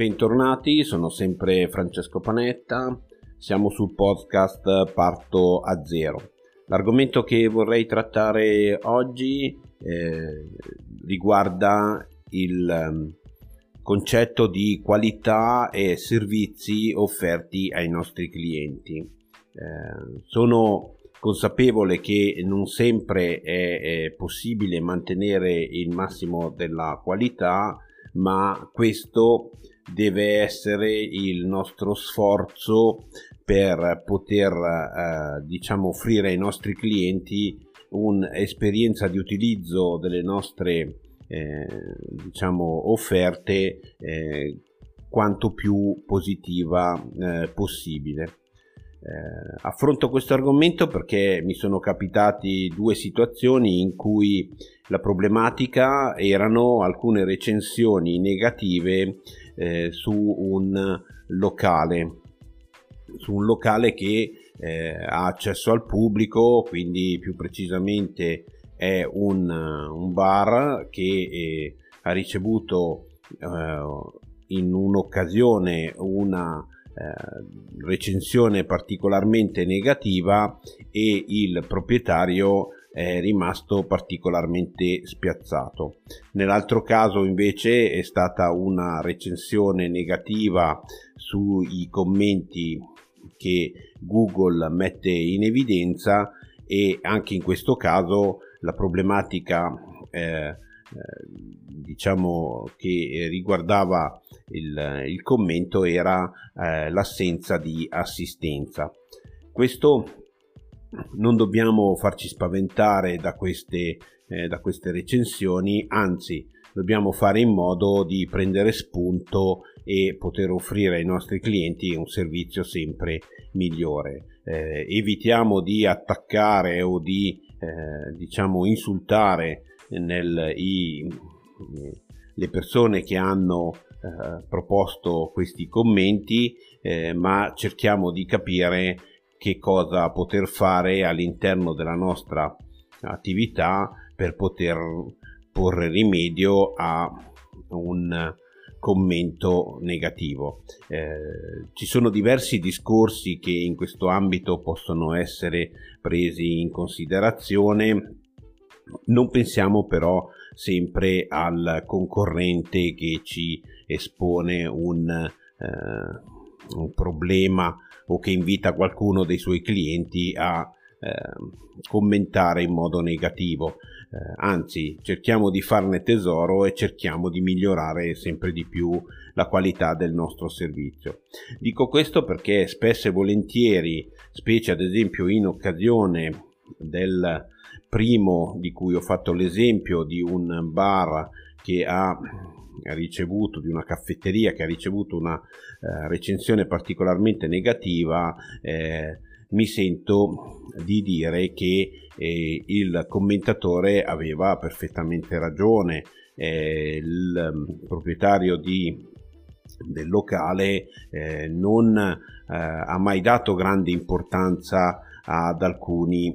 Bentornati, sono sempre Francesco Panetta, siamo sul podcast Parto a Zero. L'argomento che vorrei trattare oggi eh, riguarda il ehm, concetto di qualità e servizi offerti ai nostri clienti. Eh, sono consapevole che non sempre è, è possibile mantenere il massimo della qualità, ma questo deve essere il nostro sforzo per poter eh, diciamo offrire ai nostri clienti un'esperienza di utilizzo delle nostre eh, diciamo offerte eh, quanto più positiva eh, possibile. Eh, affronto questo argomento perché mi sono capitati due situazioni in cui la problematica erano alcune recensioni negative eh, su un locale, su un locale che eh, ha accesso al pubblico, quindi più precisamente è un, un bar che eh, ha ricevuto eh, in un'occasione una eh, recensione particolarmente negativa e il proprietario è rimasto particolarmente spiazzato. Nell'altro caso invece è stata una recensione negativa sui commenti che Google mette in evidenza e anche in questo caso la problematica eh, eh, diciamo che riguardava il, il commento era eh, l'assenza di assistenza. Questo non dobbiamo farci spaventare da queste, eh, da queste recensioni, anzi dobbiamo fare in modo di prendere spunto e poter offrire ai nostri clienti un servizio sempre migliore. Eh, evitiamo di attaccare o di eh, diciamo insultare nel, i, le persone che hanno eh, proposto questi commenti, eh, ma cerchiamo di capire che cosa poter fare all'interno della nostra attività per poter porre rimedio a un commento negativo. Eh, ci sono diversi discorsi che in questo ambito possono essere presi in considerazione non pensiamo però sempre al concorrente che ci espone un, eh, un problema o che invita qualcuno dei suoi clienti a eh, commentare in modo negativo. Eh, anzi, cerchiamo di farne tesoro e cerchiamo di migliorare sempre di più la qualità del nostro servizio. Dico questo perché spesso e volentieri, specie ad esempio in occasione del primo di cui ho fatto l'esempio di un bar che ha ricevuto di una caffetteria che ha ricevuto una eh, recensione particolarmente negativa eh, mi sento di dire che eh, il commentatore aveva perfettamente ragione. Eh, il mm, proprietario di, del locale eh, non eh, ha mai dato grande importanza ad alcuni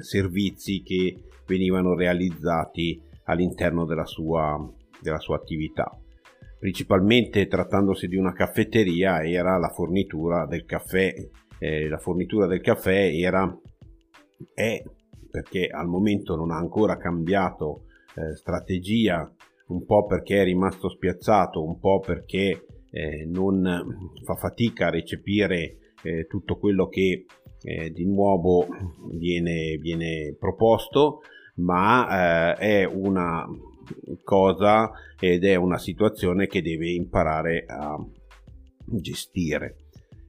servizi che venivano realizzati all'interno della sua, della sua attività. Principalmente trattandosi di una caffetteria era la fornitura del caffè. Eh, la fornitura del caffè era è perché al momento non ha ancora cambiato eh, strategia, un po' perché è rimasto spiazzato, un po' perché eh, non fa fatica a recepire eh, tutto quello che eh, di nuovo viene, viene proposto, ma eh, è una cosa ed è una situazione che deve imparare a gestire.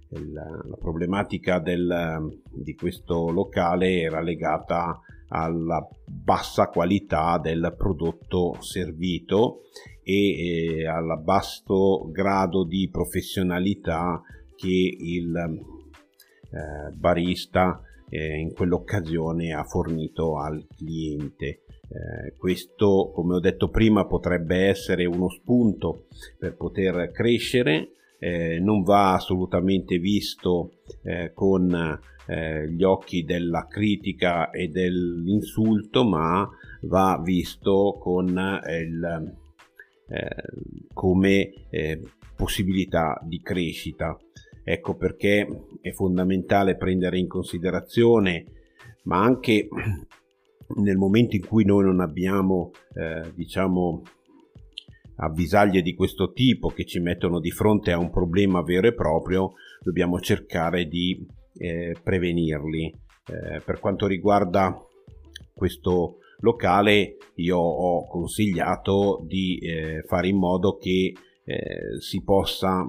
La, la problematica del, di questo locale era legata alla bassa qualità del prodotto servito e eh, al basso grado di professionalità che il eh, barista eh, in quell'occasione ha fornito al cliente. Eh, questo, come ho detto prima, potrebbe essere uno spunto per poter crescere. Eh, non va assolutamente visto eh, con eh, gli occhi della critica e dell'insulto, ma va visto con il, eh, come eh, possibilità di crescita. Ecco perché è fondamentale prendere in considerazione, ma anche nel momento in cui noi non abbiamo, eh, diciamo, avvisaglie di questo tipo che ci mettono di fronte a un problema vero e proprio, dobbiamo cercare di eh, prevenirli. Eh, per quanto riguarda questo locale, io ho consigliato di eh, fare in modo che eh, si possa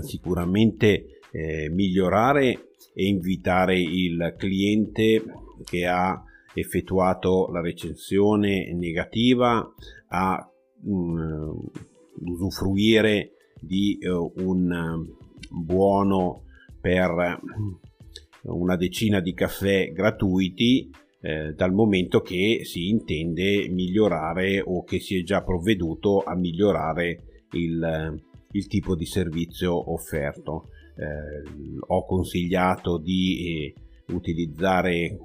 sicuramente eh, migliorare e invitare il cliente che ha effettuato la recensione negativa a um, usufruire di uh, un buono per una decina di caffè gratuiti eh, dal momento che si intende migliorare o che si è già provveduto a migliorare il, il tipo di servizio offerto. Eh, ho consigliato di eh, utilizzare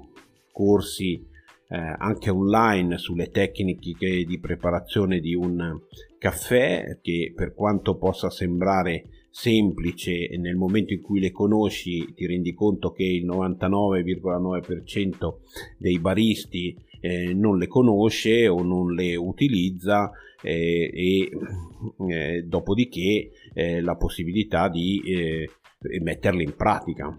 corsi eh, anche online sulle tecniche di preparazione di un caffè che per quanto possa sembrare semplice nel momento in cui le conosci ti rendi conto che il 99,9% dei baristi eh, non le conosce o non le utilizza eh, e eh, dopodiché eh, la possibilità di eh, metterle in pratica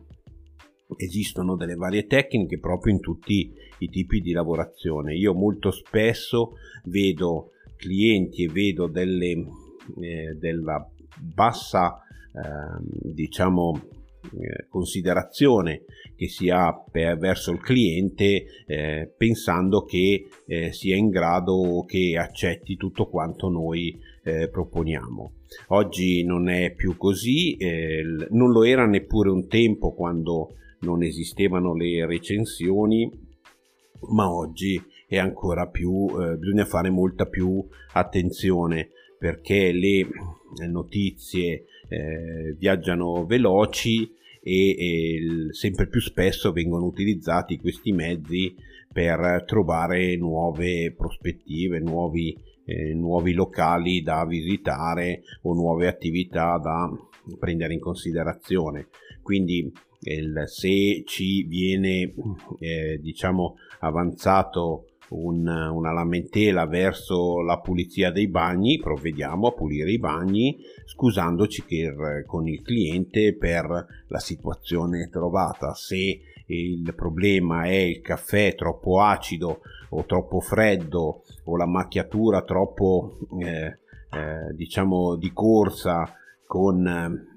esistono delle varie tecniche proprio in tutti i tipi di lavorazione. Io molto spesso vedo clienti e vedo delle, eh, della bassa eh, diciamo considerazione che si ha per, verso il cliente eh, pensando che eh, sia in grado che accetti tutto quanto noi eh, proponiamo. Oggi non è più così, eh, non lo era neppure un tempo quando non esistevano le recensioni, ma oggi è ancora più, eh, bisogna fare molta più attenzione perché le notizie eh, viaggiano veloci e, e sempre più spesso vengono utilizzati questi mezzi per trovare nuove prospettive, nuovi, eh, nuovi locali da visitare o nuove attività da prendere in considerazione. Quindi il, se ci viene eh, diciamo avanzato un, una lamentela verso la pulizia dei bagni, provvediamo a pulire i bagni scusandoci per, con il cliente per la situazione trovata. Se il problema è il caffè troppo acido o troppo freddo o la macchiatura troppo eh, eh, diciamo di corsa con eh,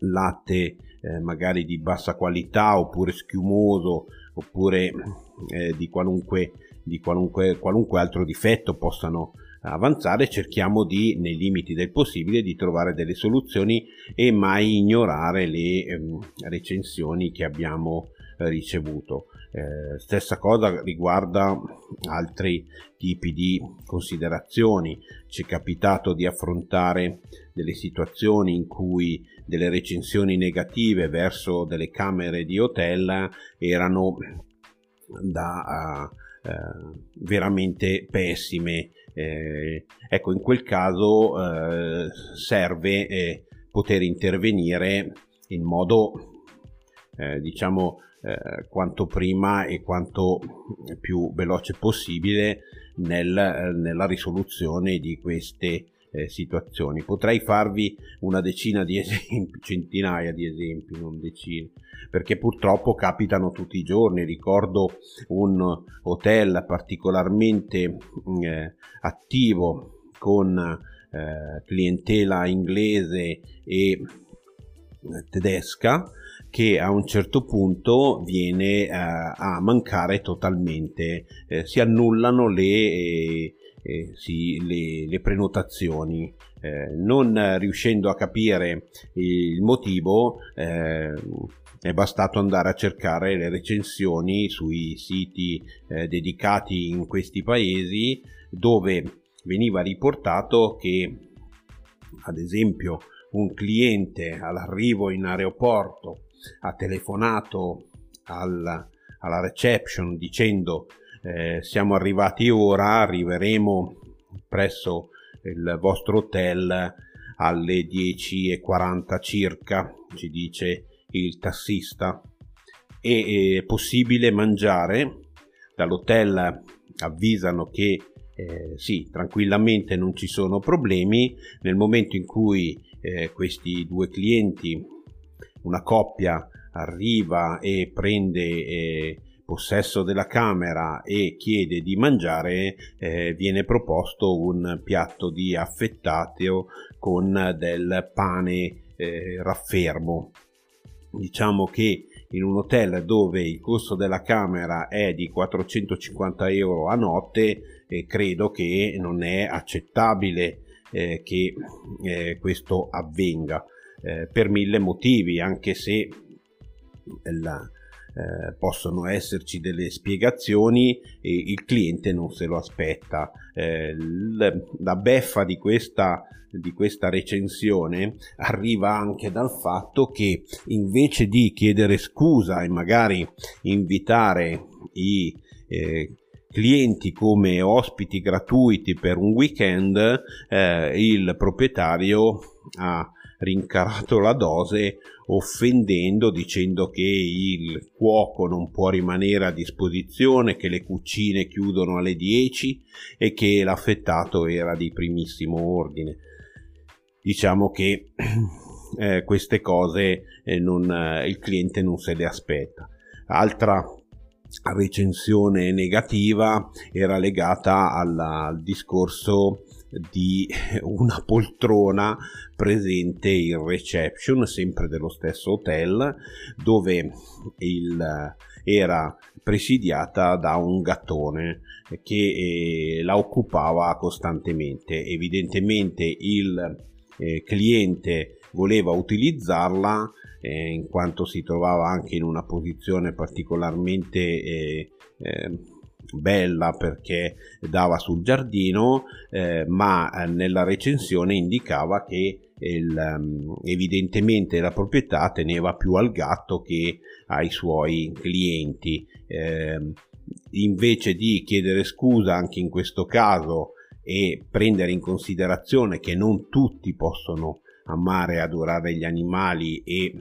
latte eh, magari di bassa qualità oppure schiumoso oppure eh, di, qualunque, di qualunque, qualunque altro difetto possano avanzare cerchiamo di nei limiti del possibile di trovare delle soluzioni e mai ignorare le ehm, recensioni che abbiamo eh, ricevuto. Eh, stessa cosa riguarda altri tipi di considerazioni. Ci è capitato di affrontare delle situazioni in cui delle recensioni negative verso delle camere di hotel erano da uh, veramente pessime. Eh, ecco, in quel caso eh, serve eh, poter intervenire in modo, eh, diciamo, eh, quanto prima e quanto più veloce possibile nel, nella risoluzione di queste eh, situazioni. Potrei farvi una decina di esempi, centinaia di esempi, non decine, perché purtroppo capitano tutti i giorni. Ricordo un hotel particolarmente eh, attivo con eh, clientela inglese e eh, tedesca che a un certo punto viene eh, a mancare totalmente, eh, si annullano le, eh, sì, le, le prenotazioni. Eh, non riuscendo a capire il motivo, eh, è bastato andare a cercare le recensioni sui siti eh, dedicati in questi paesi dove veniva riportato che ad esempio un cliente all'arrivo in aeroporto ha telefonato al, alla reception dicendo eh, siamo arrivati ora, arriveremo presso il vostro hotel alle 10.40 circa, ci dice il tassista. E è possibile mangiare, dall'hotel avvisano che eh, sì, tranquillamente non ci sono problemi, nel momento in cui eh, questi due clienti, una coppia, arriva e prende eh, possesso della camera e chiede di mangiare, eh, viene proposto un piatto di affettato con del pane eh, raffermo. Diciamo che in un hotel dove il costo della camera è di 450 euro a notte, eh, credo che non è accettabile eh, che eh, questo avvenga eh, per mille motivi, anche se la, eh, possono esserci delle spiegazioni e il cliente non se lo aspetta. Eh, la beffa di questa, di questa recensione arriva anche dal fatto che invece di chiedere scusa e magari invitare i eh, clienti come ospiti gratuiti per un weekend, eh, il proprietario ha rincarato la dose offendendo dicendo che il cuoco non può rimanere a disposizione, che le cucine chiudono alle 10 e che l'affettato era di primissimo ordine. Diciamo che eh, queste cose eh, non, eh, il cliente non se le aspetta. Altra recensione negativa era legata alla, al discorso di una poltrona presente in reception, sempre dello stesso hotel, dove il, era presidiata da un gattone che eh, la occupava costantemente. Evidentemente il eh, cliente voleva utilizzarla eh, in quanto si trovava anche in una posizione particolarmente eh, eh, bella perché dava sul giardino, eh, ma eh, nella recensione indicava che il, um, evidentemente la proprietà teneva più al gatto che ai suoi clienti. Eh, invece di chiedere scusa anche in questo caso e prendere in considerazione che non tutti possono amare e adorare gli animali e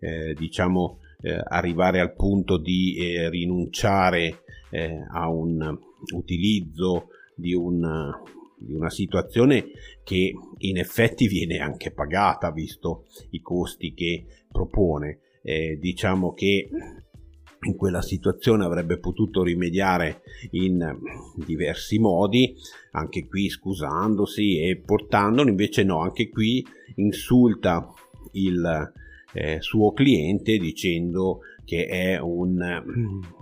eh, diciamo eh, arrivare al punto di eh, rinunciare eh, a un utilizzo di, un, di una situazione che in effetti viene anche pagata visto i costi che propone. Eh, diciamo che in quella situazione avrebbe potuto rimediare in diversi modi, anche qui scusandosi e portandolo, invece no, anche qui insulta il eh, suo cliente dicendo che è un,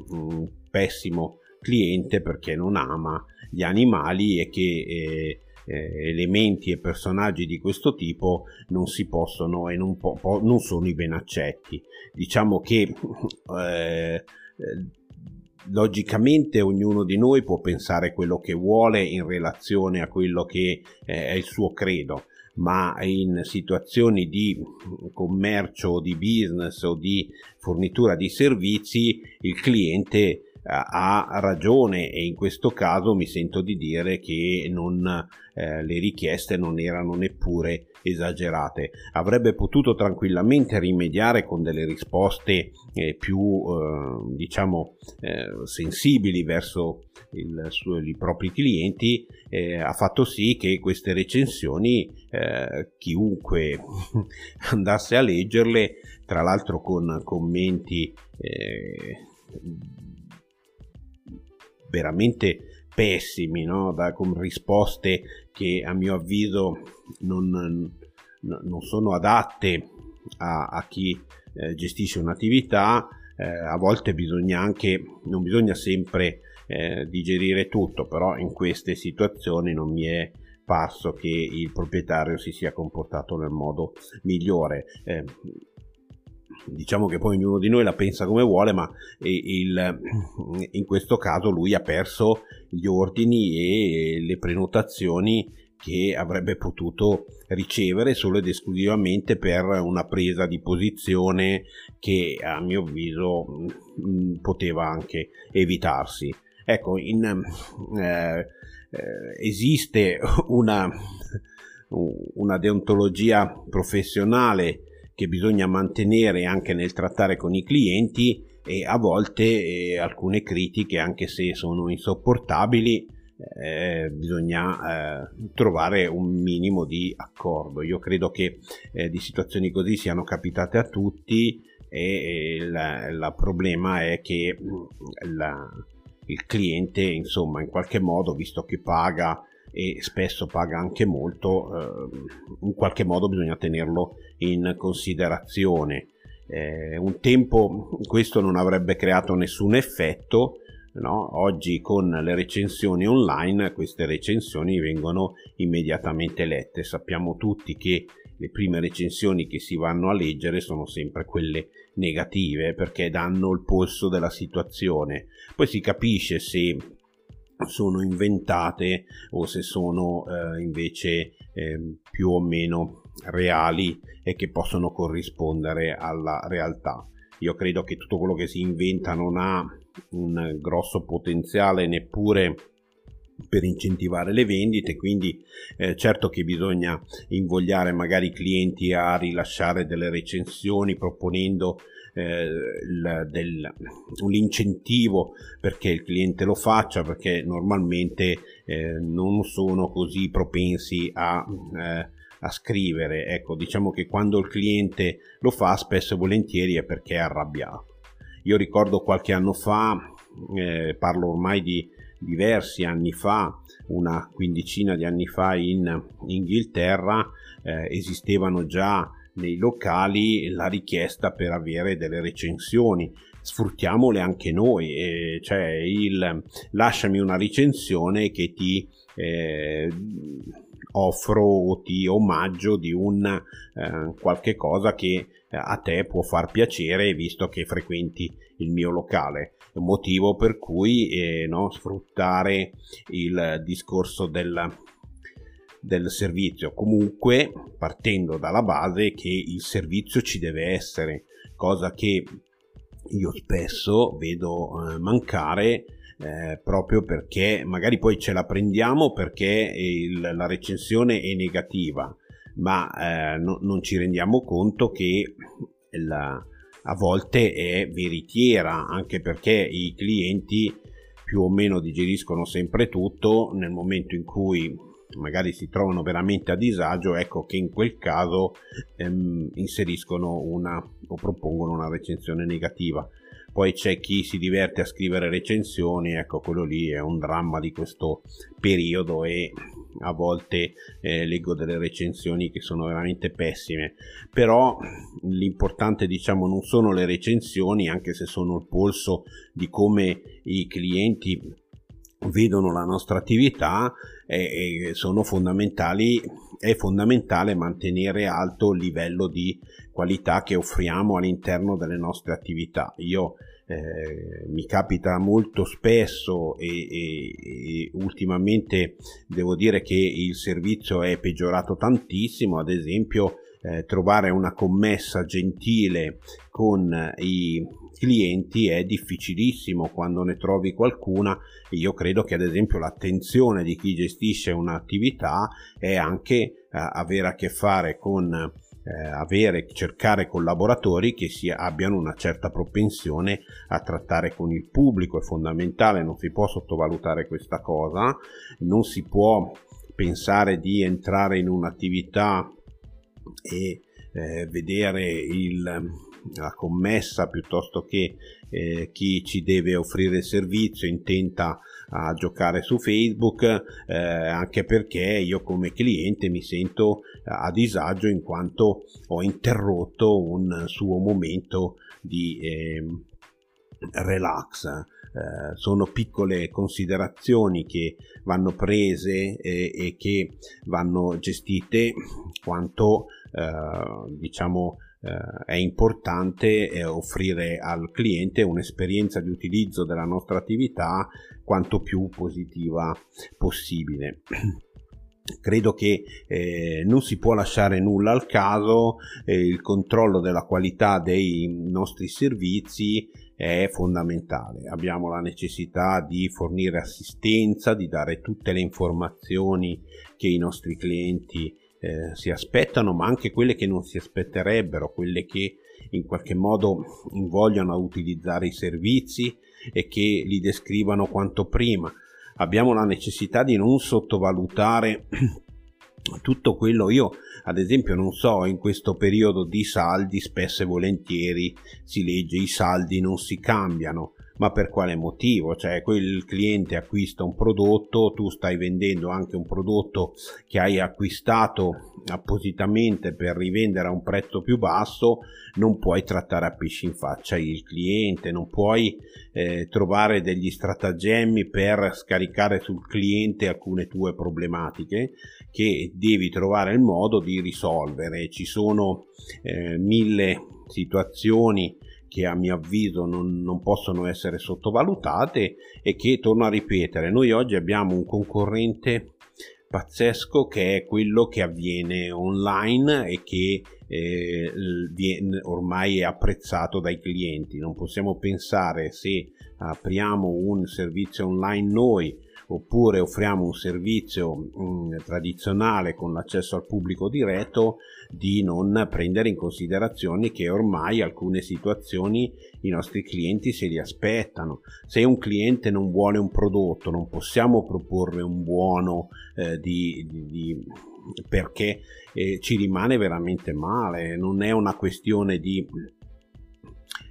un pessimo cliente perché non ama gli animali e che eh, eh, elementi e personaggi di questo tipo non si possono e non, po- po- non sono i ben accetti. Diciamo che eh, eh, logicamente ognuno di noi può pensare quello che vuole in relazione a quello che eh, è il suo credo ma in situazioni di commercio o di business o di fornitura di servizi il cliente ha ragione e in questo caso mi sento di dire che non, eh, le richieste non erano neppure esagerate. Avrebbe potuto tranquillamente rimediare con delle risposte eh, più eh, diciamo eh, sensibili verso il, su, i propri clienti. Eh, ha fatto sì che queste recensioni eh, chiunque andasse a leggerle, tra l'altro con commenti veramente pessimi, no? da, con risposte che a mio avviso non, non sono adatte a, a chi eh, gestisce un'attività. Eh, a volte bisogna anche, non bisogna sempre eh, digerire tutto, però in queste situazioni non mi è parso che il proprietario si sia comportato nel modo migliore. Diciamo che poi ognuno di noi la pensa come vuole, ma il, in questo caso lui ha perso gli ordini e le prenotazioni che avrebbe potuto ricevere solo ed esclusivamente per una presa di posizione che a mio avviso poteva anche evitarsi. Ecco, in, eh, esiste una, una deontologia professionale che bisogna mantenere anche nel trattare con i clienti e a volte eh, alcune critiche, anche se sono insopportabili, eh, bisogna eh, trovare un minimo di accordo. Io credo che eh, di situazioni così siano capitate a tutti e il problema è che mm, la, il cliente, insomma, in qualche modo, visto che paga e spesso paga anche molto, eh, in qualche modo bisogna tenerlo in considerazione. Eh, un tempo questo non avrebbe creato nessun effetto, no? oggi con le recensioni online queste recensioni vengono immediatamente lette. Sappiamo tutti che le prime recensioni che si vanno a leggere sono sempre quelle negative perché danno il polso della situazione. Poi si capisce se sono inventate o se sono eh, invece eh, più o meno reali e che possono corrispondere alla realtà. Io credo che tutto quello che si inventa non ha un grosso potenziale neppure per incentivare le vendite quindi eh, certo che bisogna invogliare magari i clienti a rilasciare delle recensioni proponendo eh, un incentivo perché il cliente lo faccia perché normalmente eh, non sono così propensi a, eh, scrivere. Ecco diciamo che quando il cliente lo fa spesso e volentieri è perché è arrabbiato. Io ricordo qualche anno fa eh, parlo ormai di diversi anni fa, una quindicina di anni fa in Inghilterra, eh, esistevano già nei locali la richiesta per avere delle recensioni. Sfruttiamole anche noi eh, cioè il lasciami una recensione che ti eh, offro o ti omaggio di un eh, qualche cosa che eh, a te può far piacere visto che frequenti il mio locale. Motivo per cui eh, no, sfruttare il discorso del, del servizio. Comunque partendo dalla base che il servizio ci deve essere cosa che io spesso vedo eh, mancare eh, proprio perché magari poi ce la prendiamo perché il, la recensione è negativa ma eh, no, non ci rendiamo conto che la, a volte è veritiera anche perché i clienti più o meno digeriscono sempre tutto. Nel momento in cui magari si trovano veramente a disagio ecco che in quel caso ehm, inseriscono una o propongono una recensione negativa. Poi c'è chi si diverte a scrivere recensioni, ecco quello lì è un dramma di questo periodo e a volte eh, leggo delle recensioni che sono veramente pessime, però l'importante diciamo non sono le recensioni, anche se sono il polso di come i clienti vedono la nostra attività e, e sono fondamentali è fondamentale mantenere alto il livello di qualità che offriamo all'interno delle nostre attività. Io eh, mi capita molto spesso e, e, e, ultimamente devo dire che il servizio è peggiorato tantissimo ad esempio eh, trovare una commessa gentile con i clienti è difficilissimo quando ne trovi qualcuna io credo che ad esempio l'attenzione di chi gestisce un'attività è anche eh, avere a che fare con eh, avere, cercare collaboratori che si, abbiano una certa propensione a trattare con il pubblico, è fondamentale, non si può sottovalutare questa cosa, non si può pensare di entrare in un'attività e eh, vedere il, la commessa piuttosto che eh, chi ci deve offrire il servizio intenta a giocare su Facebook eh, anche perché io come cliente mi sento a disagio in quanto ho interrotto un suo momento di eh, relax. Eh, sono piccole considerazioni che vanno prese eh, e che vanno gestite quanto eh, diciamo eh, è importante eh, offrire al cliente un'esperienza di utilizzo della nostra attività quanto più positiva possibile. Credo che eh, non si può lasciare nulla al caso, eh, il controllo della qualità dei nostri servizi è fondamentale. Abbiamo la necessità di fornire assistenza, di dare tutte le informazioni che i nostri clienti eh, si aspettano, ma anche quelle che non si aspetterebbero, quelle che in qualche modo invogliano a utilizzare i servizi e che li descrivano quanto prima. Abbiamo la necessità di non sottovalutare tutto quello io ad esempio non so in questo periodo di saldi spesso e volentieri si legge i saldi non si cambiano ma per quale motivo? Cioè quel cliente acquista un prodotto, tu stai vendendo anche un prodotto che hai acquistato appositamente per rivendere a un prezzo più basso, non puoi trattare a pesci in faccia il cliente, non puoi eh, trovare degli stratagemmi per scaricare sul cliente alcune tue problematiche che devi trovare il modo di risolvere. Ci sono eh, mille situazioni che a mio avviso non, non, possono essere sottovalutate e che, torno a ripetere, noi oggi abbiamo un concorrente pazzesco che è quello che avviene online e che eh, ormai è apprezzato dai clienti. Non possiamo pensare se apriamo un servizio online noi oppure offriamo un servizio mh, mm, tradizionale con l'accesso al pubblico diretto di non prendere in considerazione che ormai alcune situazioni i nostri clienti se li aspettano. Se un cliente non vuole un prodotto, non possiamo proporre un buono eh, di, di, di perché eh, ci rimane veramente male, non è una questione di,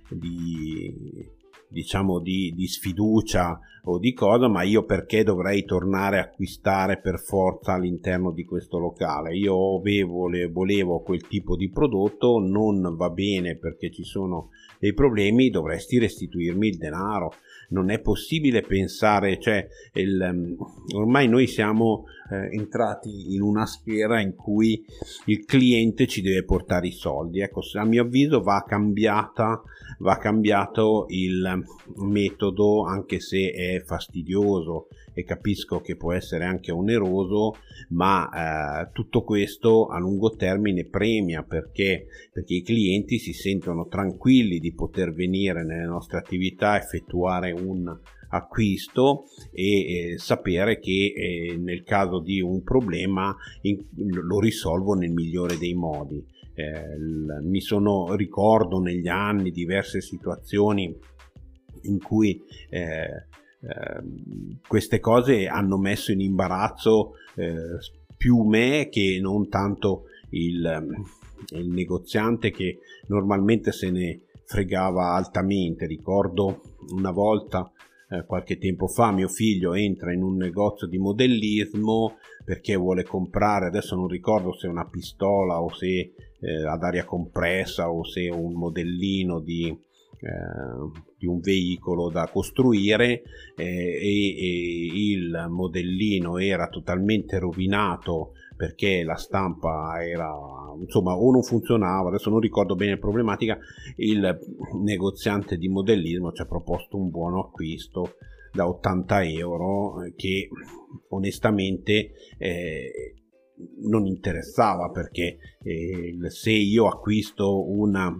di diciamo di, di, sfiducia o di cosa, ma io perché dovrei tornare a acquistare per forza all'interno di questo locale? Io avevo, volevo quel tipo di prodotto, non va bene perché ci sono dei problemi, dovresti restituirmi il denaro. Non è possibile pensare, cioè, il, ehm, ormai noi siamo eh, entrati in una sfera in cui il cliente ci deve portare i soldi. Ecco, a mio avviso va cambiata va cambiato il metodo anche se è fastidioso e capisco che può essere anche oneroso ma eh, tutto questo a lungo termine premia perché, perché i clienti si sentono tranquilli di poter venire nelle nostre attività effettuare un acquisto e eh, sapere che eh, nel caso di un problema in, lo risolvo nel migliore dei modi. Eh, mi sono ricordo negli anni diverse situazioni in cui eh, eh, queste cose hanno messo in imbarazzo eh, più me che non tanto il, il negoziante che normalmente se ne fregava altamente. Ricordo una volta eh, qualche tempo fa mio figlio entra in un negozio di modellismo perché vuole comprare, adesso non ricordo se una pistola o se eh, ad aria compressa o se un modellino di, eh, di un veicolo da costruire eh, e, e, il modellino era totalmente rovinato perché la stampa era insomma o non funzionava adesso non ricordo bene la problematica il negoziante di modellismo ci ha proposto un buono acquisto da 80 euro che onestamente eh, non interessava perché eh, se io acquisto una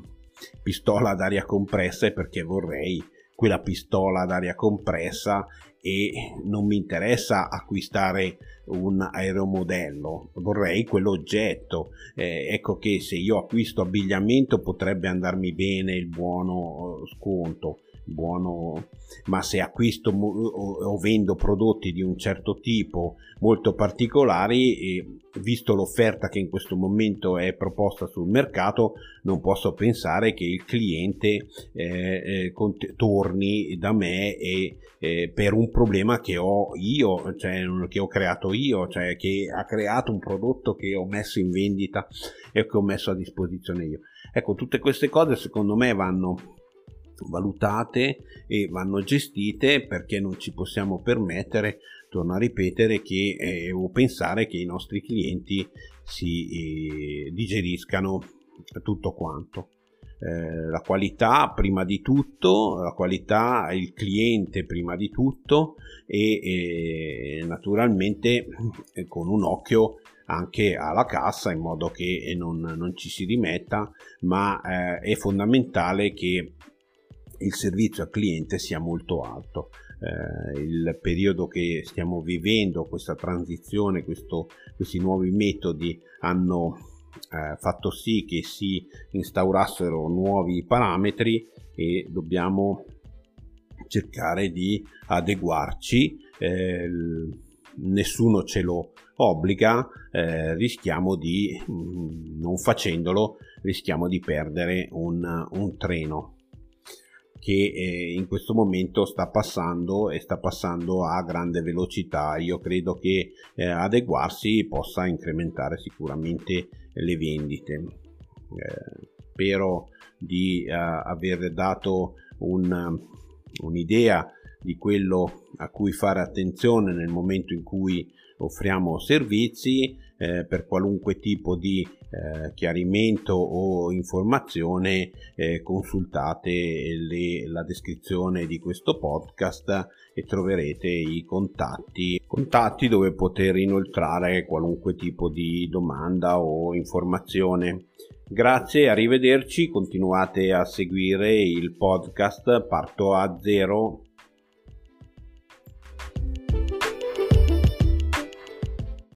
pistola ad aria compressa è perché vorrei quella pistola ad aria compressa e non mi interessa acquistare un aeromodello, vorrei quell'oggetto. Eh, ecco che se io acquisto abbigliamento potrebbe andarmi bene il buono sconto buono, ma se acquisto o vendo prodotti di un certo tipo molto particolari, visto l'offerta che in questo momento è proposta sul mercato, non posso pensare che il cliente eh, eh, torni da me e, eh, per un problema che ho io, cioè che ho creato io, cioè che ha creato un prodotto che ho messo in vendita e che ho messo a disposizione io. Ecco, tutte queste cose secondo me vanno valutate e vanno gestite perché non ci possiamo permettere, torno a ripetere, che, eh, o pensare che i nostri clienti si eh, digeriscano tutto quanto. Eh, la qualità prima di tutto, la qualità il cliente prima di tutto e, e naturalmente eh, con un occhio anche alla cassa in modo che non, non ci si rimetta ma eh, è fondamentale che il servizio al cliente sia molto alto. Eh, il periodo che stiamo vivendo, questa transizione, questo, questi nuovi metodi hanno eh, fatto sì che si instaurassero nuovi parametri e dobbiamo cercare di adeguarci. Eh, nessuno ce lo obbliga, eh, rischiamo di, mm, non facendolo, rischiamo di perdere un, un treno che eh, in questo momento sta passando e sta passando a grande velocità. Io credo che eh, adeguarsi possa incrementare sicuramente le vendite. Eh, spero di aver dato un, un'idea di quello a cui fare attenzione nel momento in cui offriamo servizi eh, per qualunque tipo di eh, chiarimento o informazione eh, consultate le, la descrizione di questo podcast e troverete i contatti contatti dove poter inoltrare qualunque tipo di domanda o informazione. Grazie arrivederci continuate a seguire il podcast parto a zero